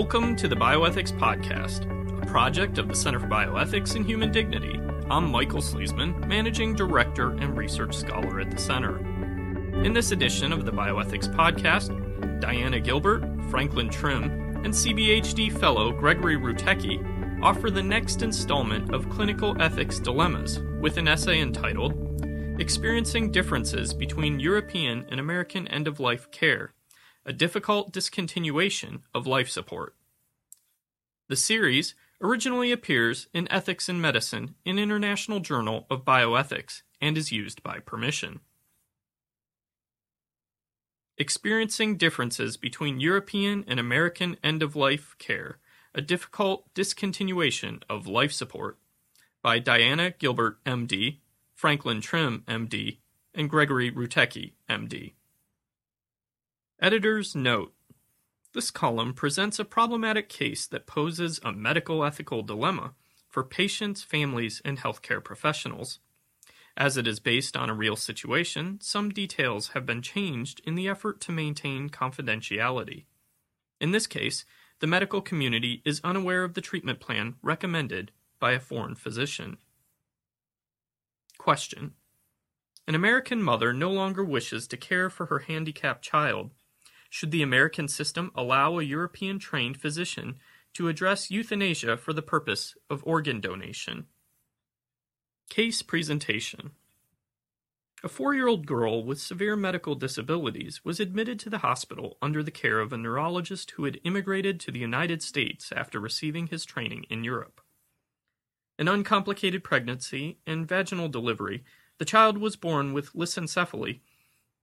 Welcome to the Bioethics Podcast, a project of the Center for Bioethics and Human Dignity. I'm Michael Sleasman, Managing Director and Research Scholar at the Center. In this edition of the Bioethics Podcast, Diana Gilbert, Franklin Trimm, and CBHD Fellow Gregory Rutecki offer the next installment of Clinical Ethics Dilemmas with an essay entitled Experiencing Differences Between European and American End of Life Care a difficult discontinuation of life support. The series originally appears in Ethics in Medicine in International Journal of Bioethics and is used by permission. Experiencing differences between European and American end of life care, a difficult discontinuation of life support by Diana Gilbert, MD, Franklin Trimm, MD, and Gregory Rutecki, MD. Editor's note This column presents a problematic case that poses a medical ethical dilemma for patients, families, and healthcare professionals. As it is based on a real situation, some details have been changed in the effort to maintain confidentiality. In this case, the medical community is unaware of the treatment plan recommended by a foreign physician. Question An American mother no longer wishes to care for her handicapped child should the American system allow a European trained physician to address euthanasia for the purpose of organ donation? Case Presentation A four year old girl with severe medical disabilities was admitted to the hospital under the care of a neurologist who had immigrated to the United States after receiving his training in Europe. An uncomplicated pregnancy and vaginal delivery, the child was born with lissencephaly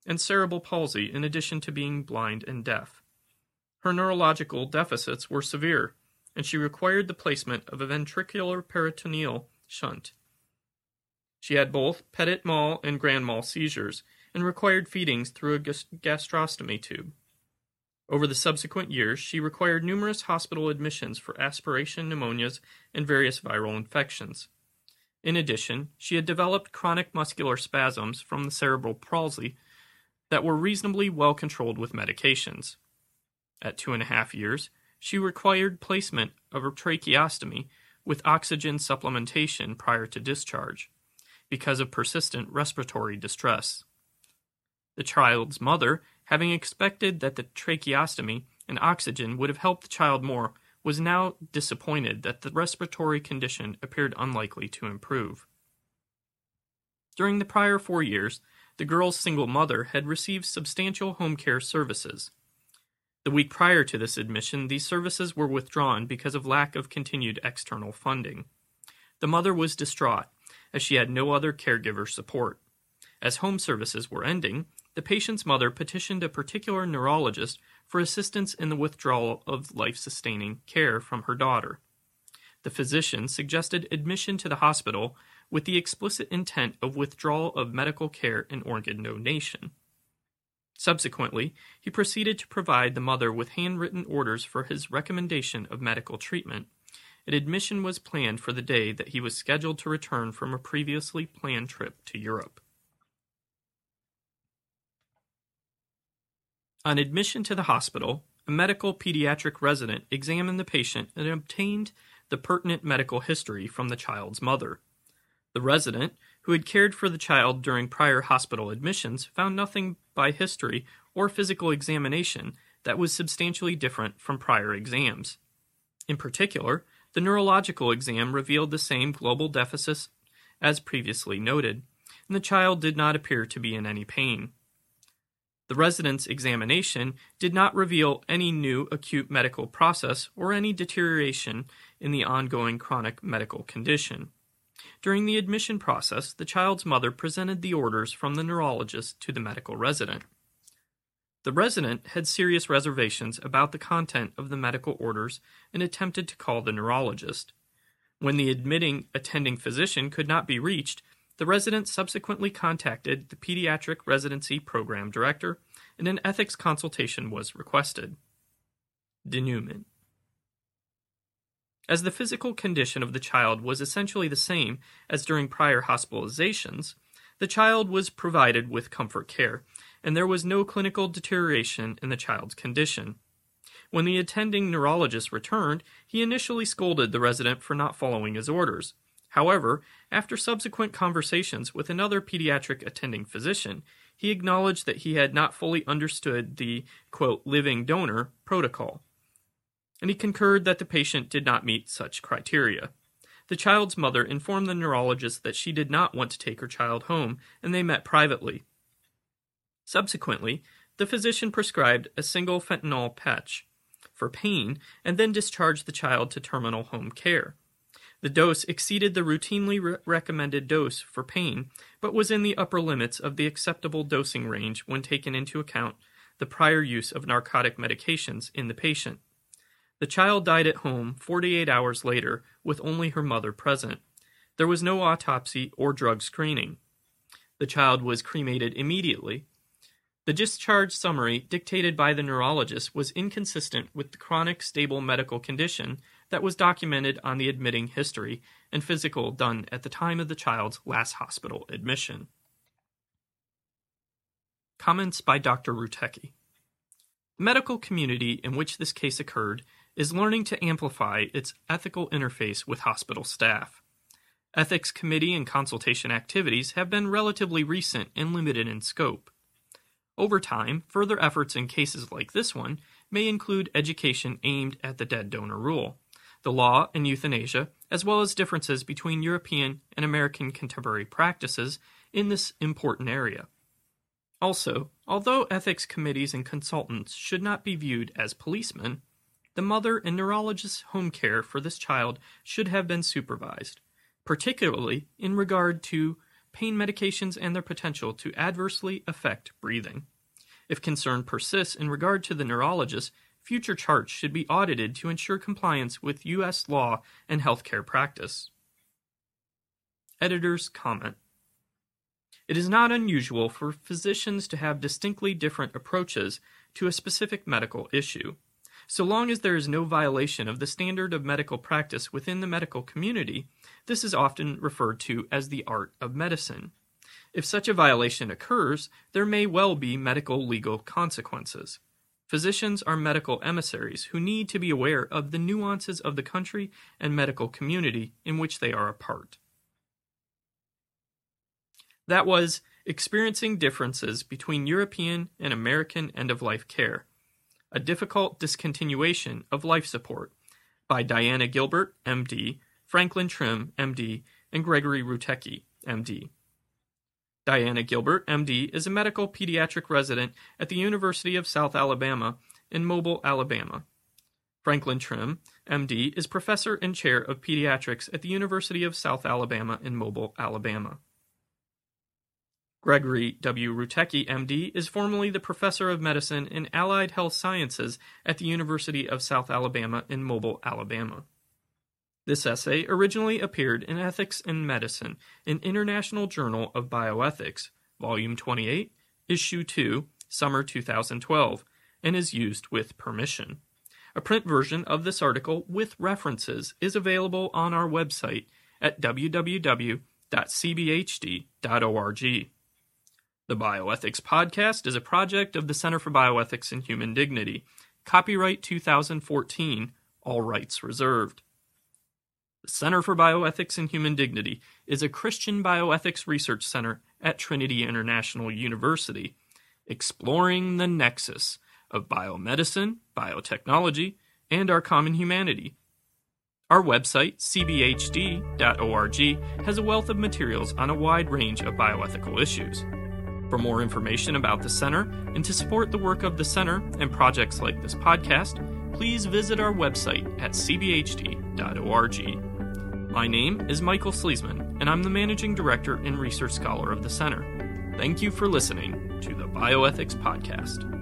and cerebral palsy in addition to being blind and deaf. Her neurological deficits were severe, and she required the placement of a ventricular peritoneal shunt. She had both petit mal and grand mal seizures and required feedings through a gastrostomy tube. Over the subsequent years, she required numerous hospital admissions for aspiration pneumonias and various viral infections. In addition, she had developed chronic muscular spasms from the cerebral palsy that were reasonably well controlled with medications. At two and a half years, she required placement of a tracheostomy with oxygen supplementation prior to discharge because of persistent respiratory distress. The child's mother, having expected that the tracheostomy and oxygen would have helped the child more, was now disappointed that the respiratory condition appeared unlikely to improve. During the prior four years, the girl's single mother had received substantial home care services. The week prior to this admission, these services were withdrawn because of lack of continued external funding. The mother was distraught, as she had no other caregiver support. As home services were ending, the patient's mother petitioned a particular neurologist for assistance in the withdrawal of life sustaining care from her daughter. The physician suggested admission to the hospital with the explicit intent of withdrawal of medical care and organ donation. Subsequently, he proceeded to provide the mother with handwritten orders for his recommendation of medical treatment. An admission was planned for the day that he was scheduled to return from a previously planned trip to Europe. On admission to the hospital, a medical pediatric resident examined the patient and obtained the pertinent medical history from the child's mother. The resident, who had cared for the child during prior hospital admissions, found nothing by history or physical examination that was substantially different from prior exams. In particular, the neurological exam revealed the same global deficits as previously noted, and the child did not appear to be in any pain. The resident's examination did not reveal any new acute medical process or any deterioration in the ongoing chronic medical condition. During the admission process, the child's mother presented the orders from the neurologist to the medical resident. The resident had serious reservations about the content of the medical orders and attempted to call the neurologist. When the admitting attending physician could not be reached, the resident subsequently contacted the pediatric residency program director and an ethics consultation was requested. Denouement as the physical condition of the child was essentially the same as during prior hospitalizations, the child was provided with comfort care, and there was no clinical deterioration in the child's condition. When the attending neurologist returned, he initially scolded the resident for not following his orders. However, after subsequent conversations with another pediatric attending physician, he acknowledged that he had not fully understood the quote, living donor protocol, and he concurred that the patient did not meet such criteria. The child's mother informed the neurologist that she did not want to take her child home, and they met privately. Subsequently, the physician prescribed a single fentanyl patch for pain and then discharged the child to terminal home care. The dose exceeded the routinely re- recommended dose for pain, but was in the upper limits of the acceptable dosing range when taken into account the prior use of narcotic medications in the patient. The child died at home 48 hours later with only her mother present. There was no autopsy or drug screening. The child was cremated immediately. The discharge summary dictated by the neurologist was inconsistent with the chronic stable medical condition that was documented on the admitting history and physical done at the time of the child's last hospital admission. Comments by Dr. Rutecki. The medical community in which this case occurred is learning to amplify its ethical interface with hospital staff. Ethics committee and consultation activities have been relatively recent and limited in scope. Over time, further efforts in cases like this one may include education aimed at the dead donor rule, the law and euthanasia, as well as differences between European and American contemporary practices in this important area. Also, although ethics committees and consultants should not be viewed as policemen, the mother and neurologist's home care for this child should have been supervised, particularly in regard to pain medications and their potential to adversely affect breathing. If concern persists in regard to the neurologist, future charts should be audited to ensure compliance with U.S. law and healthcare practice. Editor's comment It is not unusual for physicians to have distinctly different approaches to a specific medical issue. So long as there is no violation of the standard of medical practice within the medical community, this is often referred to as the art of medicine. If such a violation occurs, there may well be medical legal consequences. Physicians are medical emissaries who need to be aware of the nuances of the country and medical community in which they are a part. That was Experiencing Differences Between European and American End of Life Care a Difficult Discontinuation of Life Support by Diana Gilbert, MD, Franklin Trimm, MD, and Gregory Rutecki, MD. Diana Gilbert, MD, is a medical pediatric resident at the University of South Alabama in Mobile, Alabama. Franklin Trimm, MD, is professor and chair of pediatrics at the University of South Alabama in Mobile, Alabama. Gregory W. Rutecki, MD, is formerly the professor of medicine and allied health sciences at the University of South Alabama in Mobile, Alabama. This essay originally appeared in Ethics in Medicine, an International Journal of Bioethics, Volume 28, Issue 2, Summer 2012, and is used with permission. A print version of this article with references is available on our website at www.cbhd.org. The Bioethics Podcast is a project of the Center for Bioethics and Human Dignity. Copyright 2014, all rights reserved. The Center for Bioethics and Human Dignity is a Christian bioethics research center at Trinity International University, exploring the nexus of biomedicine, biotechnology, and our common humanity. Our website, cbhd.org, has a wealth of materials on a wide range of bioethical issues. For more information about the Center and to support the work of the Center and projects like this podcast, please visit our website at cbhd.org. My name is Michael Sleasman, and I'm the Managing Director and Research Scholar of the Center. Thank you for listening to the Bioethics Podcast.